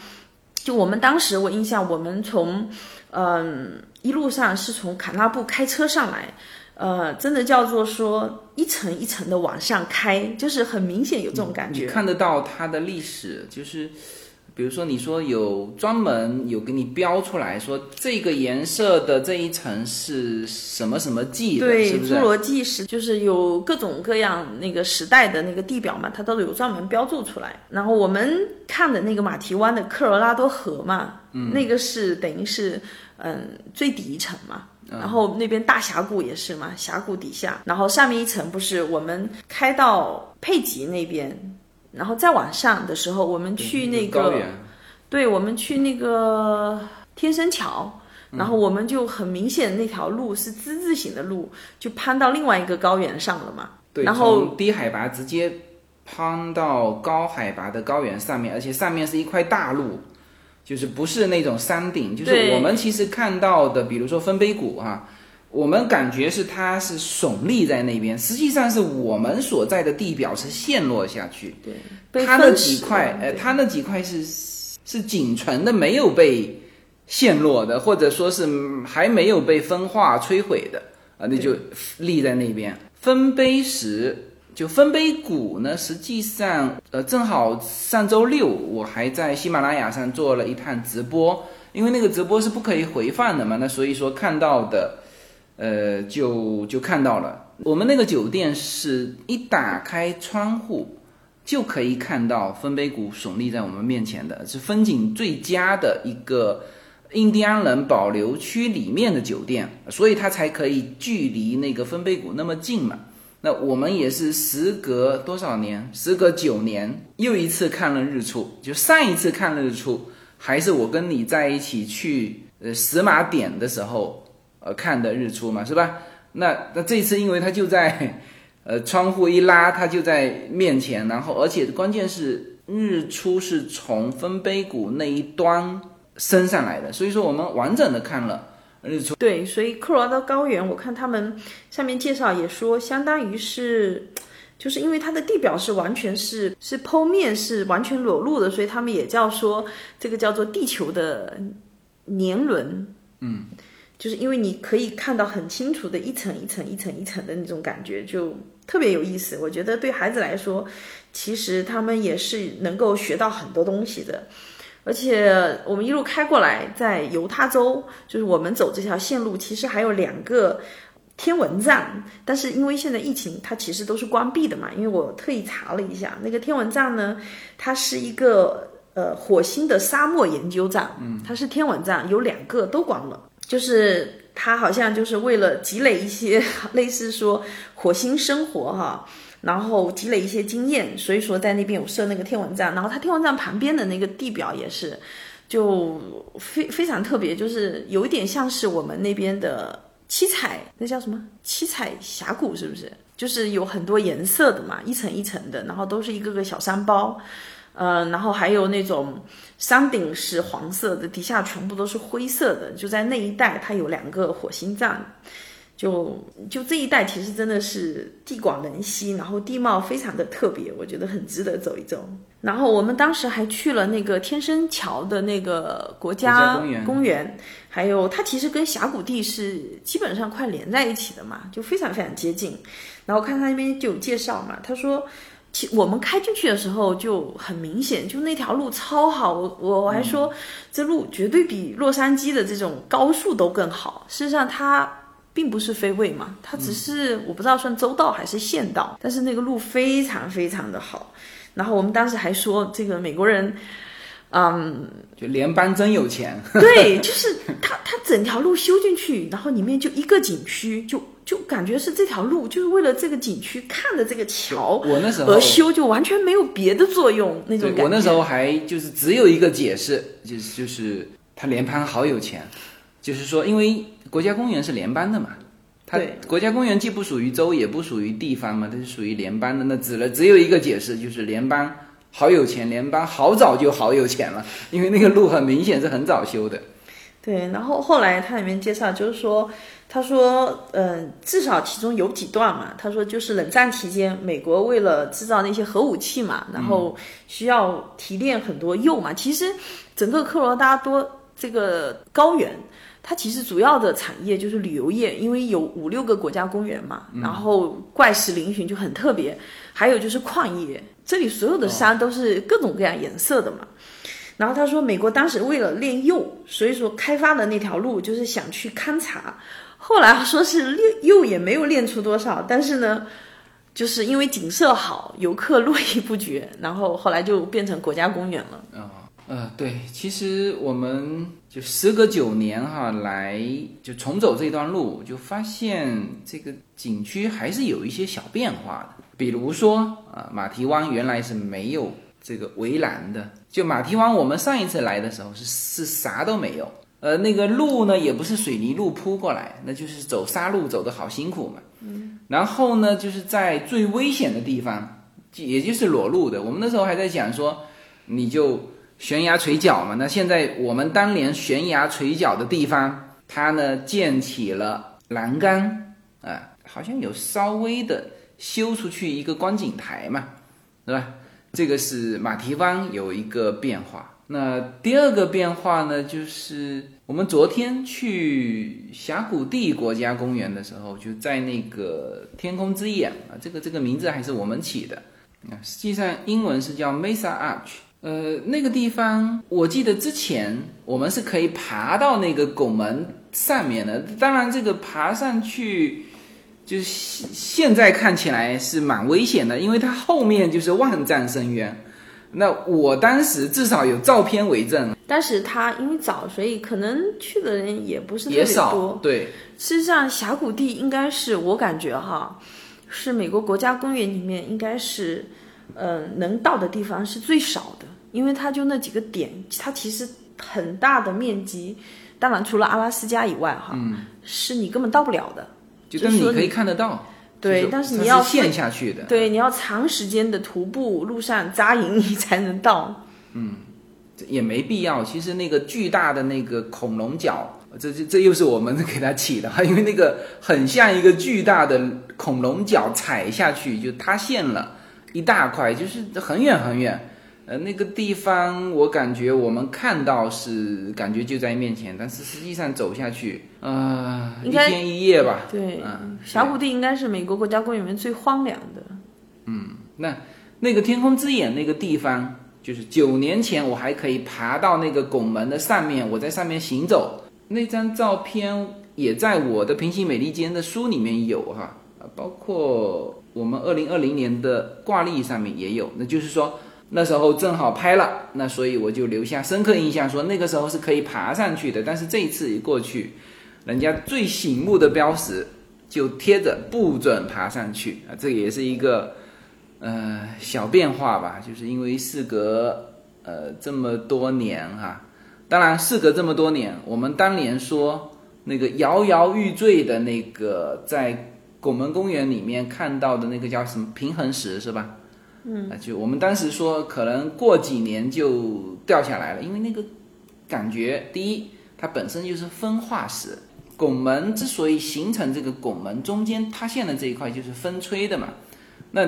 [SPEAKER 2] 就我们当时，我印象，我们从嗯一路上是从卡纳布开车上来，呃，真的叫做说一层一层的往上开，就是很明显有这种感觉。
[SPEAKER 1] 你看得到它的历史，就是比如说你说有专门有给你标出来说这个颜色的这一层是什么什么纪的，
[SPEAKER 2] 对，
[SPEAKER 1] 是不是
[SPEAKER 2] 侏？罗纪时就是有各种各样那个时代的那个地表嘛，它都有专门标注出来。然后我们看的那个马蹄湾的科罗拉多河嘛，嗯、那个是等于是嗯最底一层嘛。然后那边大峡谷也是嘛，峡谷底下，然后上面一层不是我们开到佩吉那边，然后再往上的时候，我们去那个
[SPEAKER 1] 高原，
[SPEAKER 2] 对，我们去那个天生桥，然后我们就很明显那条路是之字形的路，就攀到另外一个高原上了嘛。
[SPEAKER 1] 对，
[SPEAKER 2] 然后
[SPEAKER 1] 低海拔直接攀到高海拔的高原上面，而且上面是一块大陆，就是不是那种山顶，就是我们其实看到的，比如说分碑谷啊，我们感觉是它是耸立在那边，实际上是我们所在的地表是陷落下去，
[SPEAKER 2] 对，
[SPEAKER 1] 它那几块，呃，它那几块是是仅存的，没有被陷落的，或者说是嗯还没有被分化摧毁的啊，那就立在那边。分杯石就分杯谷呢，实际上呃，正好上周六我还在喜马拉雅上做了一趟直播，因为那个直播是不可以回放的嘛，那所以说看到的。呃，就就看到了，我们那个酒店是一打开窗户，就可以看到分杯谷耸立在我们面前的，是风景最佳的一个印第安人保留区里面的酒店，所以它才可以距离那个分杯谷那么近嘛。那我们也是时隔多少年？时隔九年，又一次看了日出。就上一次看日出，还是我跟你在一起去呃石马点的时候，呃看的日出嘛，是吧？那那这次因为它就在，呃窗户一拉，它就在面前，然后而且关键是日出是从分杯谷那一端升上来的，所以说我们完整的看了日出。
[SPEAKER 2] 对，所以科罗拉多高原，我看他们上面介绍也说，相当于是，就是因为它的地表是完全是是剖面，是完全裸露的，所以他们也叫说这个叫做地球的年轮。嗯，就是因为你可以看到很清楚的一层一层一层一层的那种感觉，就特别有意思。我觉得对孩子来说，其实他们也是能够学到很多东西的。而且我们一路开过来，在犹他州，就是我们走这条线路，其实还有两个天文站，但是因为现在疫情，它其实都是关闭的嘛。因为我特意查了一下，那个天文站呢，它是一个呃火星的沙漠研究站，嗯，它是天文站，有两个都关了，就是它好像就是为了积累一些 类似说火星生活哈。然后积累一些经验，所以说在那边有设那个天文站，然后它天文站旁边的那个地表也是，就非非常特别，就是有一点像是我们那边的七彩，那叫什么七彩峡谷是不是？就是有很多颜色的嘛，一层一层的，然后都是一个个小山包，呃，然后还有那种山顶是黄色的，底下全部都是灰色的，就在那一带，它有两个火星站。就就这一带其实真的是地广人稀，然后地貌非常的特别，我觉得很值得走一走。然后我们当时还去了那个天生桥的那个国家
[SPEAKER 1] 公园
[SPEAKER 2] 公园，还有它其实跟峡谷地是基本上快连在一起的嘛，就非常非常接近。然后看他那边就有介绍嘛，他说。其我们开进去的时候就很明显，就那条路超好，我我我还说、这路绝对比洛杉矶的这种高速都更好。事实上，它并不是飞位嘛，它只是、我不知道算州道还是县道，但是那个路非常非常的好。然后我们当时还说，这个美国人，嗯，
[SPEAKER 1] 就联邦真有钱。
[SPEAKER 2] 对，就是它它整条路修进去，然后里面就一个景区，就就感觉是这条路就是为了这个景区看着这个桥
[SPEAKER 1] 我那时候
[SPEAKER 2] 而修，就完全没有别的作用那种感觉。
[SPEAKER 1] 我那时候还就是只有一个解释，就是就是他联邦好有钱，就是说因为国家公园是联邦的嘛，它国家公园既不属于州也不属于地方嘛，它是属于联邦的，那只了只有一个解释，就是联邦好有钱，联邦好早就好有钱了，因为那个路很明显是很早修的。
[SPEAKER 2] 对，然后后来它里面介绍就是说，他说，嗯、至少其中有几段嘛，他说就是冷战期间，美国为了制造那些核武器嘛，然后需要提炼很多铀嘛。其实整个科罗拉多这个高原，它其实主要的产业就是旅游业，因为有五六个国家公园嘛，然后怪石嶙峋就很特别，还有就是矿业，这里所有的山都是各种各样颜色的嘛。然后他说，美国当时为了炼铀，所以说开发的那条路就是想去勘察。后来说是炼铀也没有炼出多少，但是呢，就是因为景色好，游客络绎不绝，然后后来就变成国家公园了。
[SPEAKER 1] 呃，对，其实我们就时隔九年哈来就重走这段路，就发现这个景区还是有一些小变化的。比如说啊、马蹄湾原来是没有这个围栏的，就马蹄湾我们上一次来的时候是是啥都没有，呃，那个路呢也不是水泥路铺过来，那就是走沙路走的好辛苦嘛。嗯，然后呢，就是在最危险的地方，也就是裸露的，我们那时候还在讲说，你就。悬崖垂角嘛，那现在我们当年悬崖垂角的地方，它呢建起了栏杆，啊、好像有稍微的修出去一个观景台嘛，对吧？这个是马蹄湾有一个变化。那第二个变化呢，就是我们昨天去峡谷地国家公园的时候，就在那个天空之眼啊，这个这个名字还是我们起的，啊，实际上英文是叫 Mesa Arch。呃，那个地方我记得之前我们是可以爬到那个拱门上面的，当然这个爬上去，就是现现在看起来是蛮危险的，因为它后面就是万丈深渊。那我当时至少有照片为证，
[SPEAKER 2] 但是他因为早，所以可能去的人也不是特别
[SPEAKER 1] 也少
[SPEAKER 2] 多。
[SPEAKER 1] 对，
[SPEAKER 2] 事实上，峡谷地应该是我感觉哈，是美国国家公园里面应该是，呃，能到的地方是最少的，因为它就那几个点，它其实很大的面积，当然除了阿拉斯加以外哈，
[SPEAKER 1] 嗯，
[SPEAKER 2] 是你根本到不了的。
[SPEAKER 1] 就
[SPEAKER 2] 但是你
[SPEAKER 1] 可以看得到，
[SPEAKER 2] 对但是你要
[SPEAKER 1] 陷下去的，
[SPEAKER 2] 对，你要长时间的徒步路上扎营，你才能到。
[SPEAKER 1] 嗯也没必要。其实那个巨大的那个恐龙角，这这这又是我们给它起的哈，因为那个很像一个巨大的恐龙角，踩下去就塌陷了一大块，就是很远很远。呃，那个地方我感觉我们看到是感觉就在面前，但是实际上走下去，呃，一天一夜吧。
[SPEAKER 2] 对，
[SPEAKER 1] 嗯，
[SPEAKER 2] 峡谷地应该是美国国家公园里面最荒凉的。
[SPEAKER 1] 嗯那那个天空之眼那个地方，就是九年前我还可以爬到那个拱门的上面，我在上面行走。那张照片也在我的《平行美利坚》的书里面有哈，啊，包括我们二零二零年的挂历上面也有。那就是说那时候正好拍了，那所以我就留下深刻印象，说那个时候是可以爬上去的。但是这一次一过去，人家最醒目的标识就贴着不准爬上去啊，这也是一个。呃，小变化吧，就是因为事隔呃这么多年哈、当然事隔这么多年，我们当年说那个摇摇欲坠的那个在拱门公园里面看到的那个叫什么平衡石是吧？嗯，就我们当时说可能过几年就掉下来了，因为那个感觉第一它本身就是分化石，拱门之所以形成这个拱门，中间塌陷的这一块就是风吹的嘛。那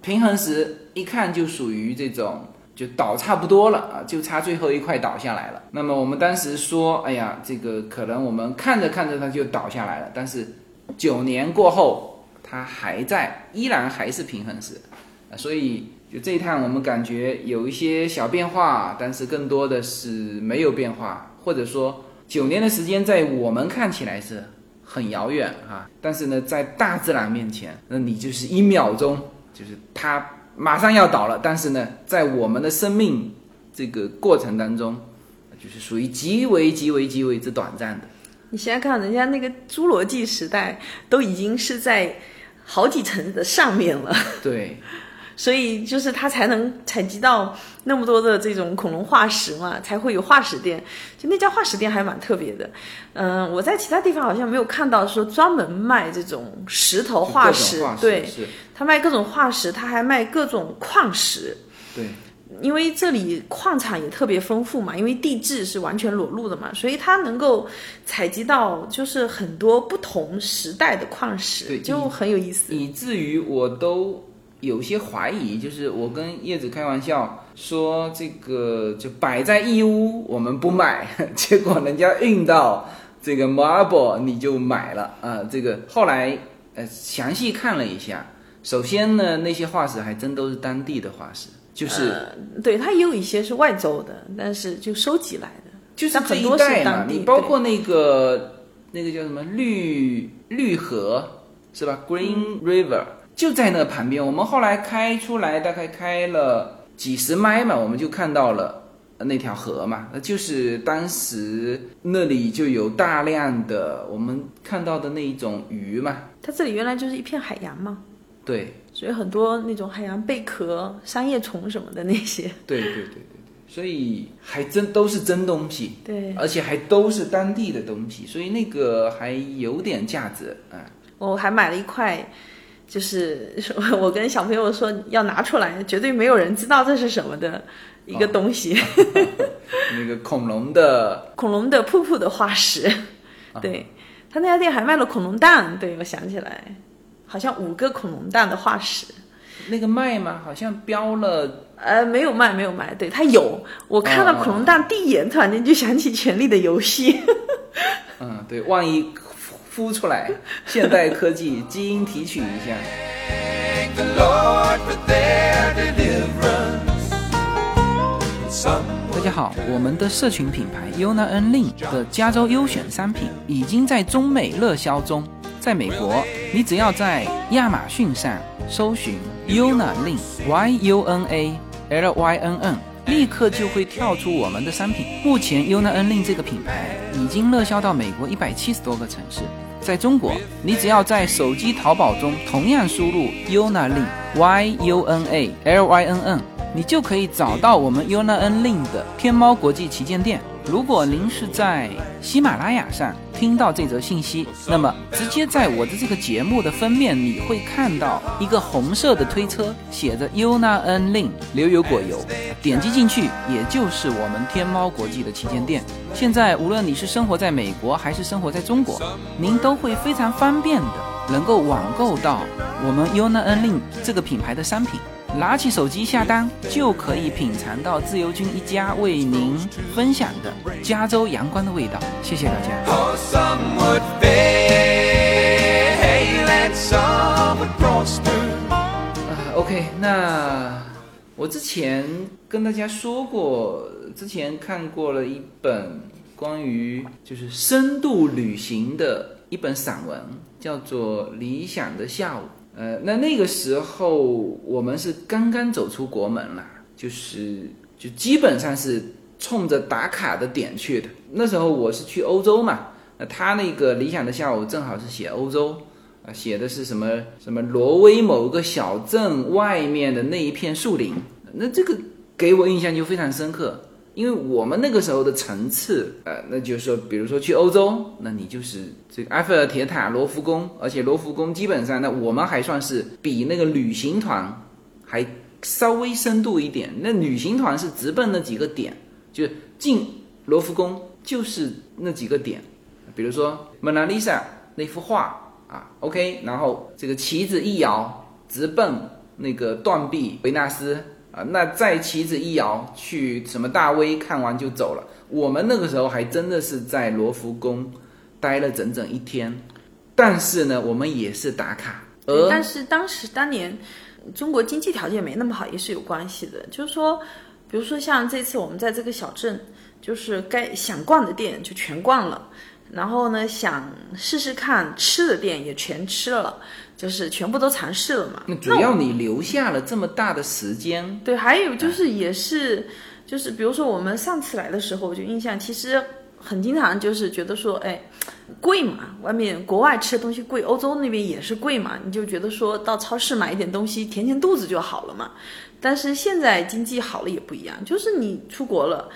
[SPEAKER 1] 平衡石一看就属于这种就倒差不多了啊，就差最后一块倒下来了。那么我们当时说，哎呀，这个可能我们看着看着它就倒下来了，但是九年过后它还在，依然还是平衡石，所以就这一趟我们感觉有一些小变化，但是更多的是没有变化，或者说九年的时间在我们看起来是很遥远啊，但是呢，在大自然面前，那你就是一秒钟，就是它马上要倒了，但是呢，在我们的生命这个过程当中，就是属于极为极为极为之短暂的。
[SPEAKER 2] 你想想看，人家那个侏罗纪时代都已经是在好几层的上面了，
[SPEAKER 1] 对，
[SPEAKER 2] 所以就是它才能采集到那么多的这种恐龙化石嘛，才会有化石店。就那家化石店还蛮特别的，嗯、我在其他地方好像没有看到说专门卖这种石头化石，对，
[SPEAKER 1] 是，
[SPEAKER 2] 他卖各种化石，他还卖各种矿石。
[SPEAKER 1] 对，
[SPEAKER 2] 因为这里矿产也特别丰富嘛，因为地质是完全裸露的嘛，所以它能够采集到就是很多不同时代的矿石，
[SPEAKER 1] 对
[SPEAKER 2] 就很有意思。
[SPEAKER 1] 以至于我都有些怀疑，就是我跟叶子开玩笑说，这个就摆在义乌我们不买，结果人家运到这个 Marble 你就买了啊、这个后来呃详细看了一下，首先呢那些化石还真都是当地的化石，就是、
[SPEAKER 2] 呃，对，它也有一些是外州的，但是就收集来的。
[SPEAKER 1] 就是这一
[SPEAKER 2] 但很多是当地
[SPEAKER 1] 你包括那个那个叫什么绿绿河是吧？Green River、就在那旁边。我们后来开出来，大概开了几十迈嘛，我们就看到了那条河嘛，那就是当时那里就有大量的我们看到的那一种鱼嘛。
[SPEAKER 2] 它这里原来就是一片海洋嘛，
[SPEAKER 1] 对
[SPEAKER 2] 所以很多那种海洋贝壳、三叶虫什么的那些。
[SPEAKER 1] 对对对对对，所以还真都是真东西。
[SPEAKER 2] 对，
[SPEAKER 1] 而且还都是当地的东西，所以那个还有点价值啊。
[SPEAKER 2] 我还买了一块，就是 我跟小朋友说要拿出来，绝对没有人知道这是什么的一个东西。
[SPEAKER 1] 那个恐龙的
[SPEAKER 2] 恐龙的瀑布的化石，对他那家店还卖了恐龙蛋，对我想起来，好像五个恐龙蛋的化石，
[SPEAKER 1] 那个卖吗？好像标了，
[SPEAKER 2] 呃，没有卖，没有卖，对他有，我看到
[SPEAKER 1] 哦
[SPEAKER 2] 恐龙蛋第一眼，突然间就想起《权力的游戏》
[SPEAKER 1] 嗯，对，万一孵出来，现代科技基因提取一下。大家好，我们的社群品牌 Yuna N Lin 的加州优选商品已经在中美热销中。在美国，你只要在亚马逊上搜寻 Yuna Lin Y U N A。L-Y-N-N, 立刻就会跳出我们的商品。目前，Una Nling 这个品牌已经热销到美国一百七十多个城市。在中国，你只要在手机淘宝中同样输入 Yona Lin Y U N A L Y N N。你就可以找到我们 Yona N Lin 的天猫国际旗舰店。如果您是在喜马拉雅上听到这则信息，那么直接在我的这个节目的封面，你会看到一个红色的推车，写着 Yona N Lin 牛油果油，点击进去，也就是我们天猫国际的旗舰店。现在无论你是生活在美国还是生活在中国，您都会非常方便的能够网购到我们 Yona N Lin 这个品牌的商品。拿起手机下单，就可以品尝到自由军一家为您分享的加州阳光的味道。谢谢大家。啊，OK，那我之前跟大家说过，之前看过了一本关于就是深度旅行的一本散文，叫做《理想的下午》。呃，那那个时候我们是刚刚走出国门了，就是就基本上是冲着打卡的点去的。那时候我是去欧洲嘛，那他那个《理想的下午》正好是写欧洲。啊，写的是什么什么挪威某个小镇外面的那一片树林，那这个给我印象就非常深刻，因为我们那个时候的层次，呃，那就是说，比如说去欧洲，那你就是这个埃菲尔铁塔、罗浮宫，而且罗浮宫基本上，那我们还算是比那个旅行团还稍微深度一点，那旅行团是直奔那几个点，就是进罗浮宫就是那几个点。比如说蒙娜丽莎那幅画啊，OK，然后这个旗子一摇，直奔那个断臂维纳斯啊，那在旗子一摇，去什么大威看完就走了。我们那个时候还真的是在罗浮宫待了整整一天，但是呢，我们也是打卡，而
[SPEAKER 2] 但是当时当年中国经济条件没那么好，也是有关系的。就是说，比如说像这次我们在这个小镇，就是该想逛的店就全逛了，然后呢，想试试看吃的店也全吃了，就是全部都尝试了嘛。
[SPEAKER 1] 那主要你留下了这么大的时间，
[SPEAKER 2] 对，还有就是也是，就是比如说我们上次来的时候，我就印象其实很经常就是觉得说，哎，贵嘛，外面国外吃的东西贵，欧洲那边也是贵嘛，你就觉得说到超市买一点东西填填肚子就好了嘛。但是现在经济好了也不一样，就是你出国了。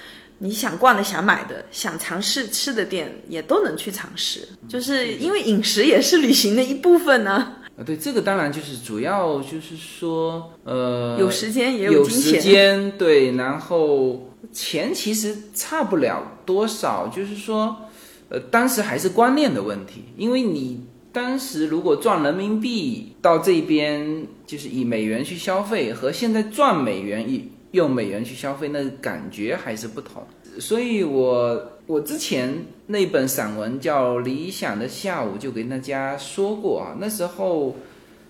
[SPEAKER 2] 你想逛的、想买的、想尝试吃的店，也都能去尝试，就是因为饮食也是旅行的一部分呢。
[SPEAKER 1] 啊，对，这个当然就是主要就是说，呃，
[SPEAKER 2] 有时间也
[SPEAKER 1] 有
[SPEAKER 2] 金钱，
[SPEAKER 1] 间，对，然后钱其实差不了多少，就是说，呃，当时还是观念的问题，因为你当时如果赚人民币到这边，就是以美元去消费，和现在赚美元以用美元去消费，那感觉还是不同。所以我我之前那本散文叫《理想的下午》，就跟大家说过啊，那时候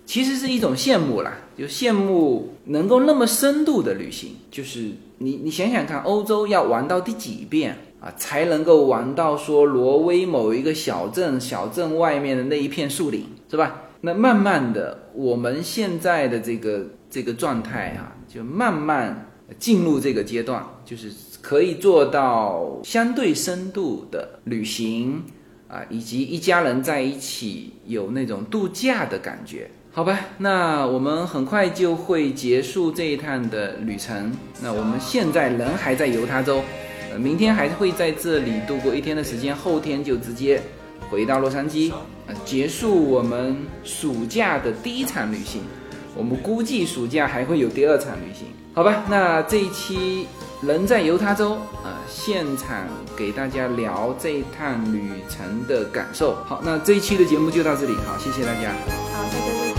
[SPEAKER 1] 其实是一种羡慕啦，就羡慕能够那么深度的旅行。就是你你想想看，欧洲要玩到第几遍啊，才能够玩到说挪威某一个小镇，小镇外面的那一片树林，是吧？那慢慢的，我们现在的这个这个状态啊，就慢慢进入这个阶段，就是可以做到相对深度的旅行啊，以及一家人在一起有那种度假的感觉。好吧，那我们很快就会结束这一趟的旅程。那我们现在人还在犹他州，呃，明天还会在这里度过一天的时间，后天就直接回到洛杉矶，呃，结束我们暑假的第一场旅行。我们估计暑假还会有第二场旅行，好吧？那这一期人在犹他州，呃，现场给大家聊这一趟旅程的感受。好，那这一期的节目就到这里，好，谢谢大家。
[SPEAKER 2] 好，大家再见。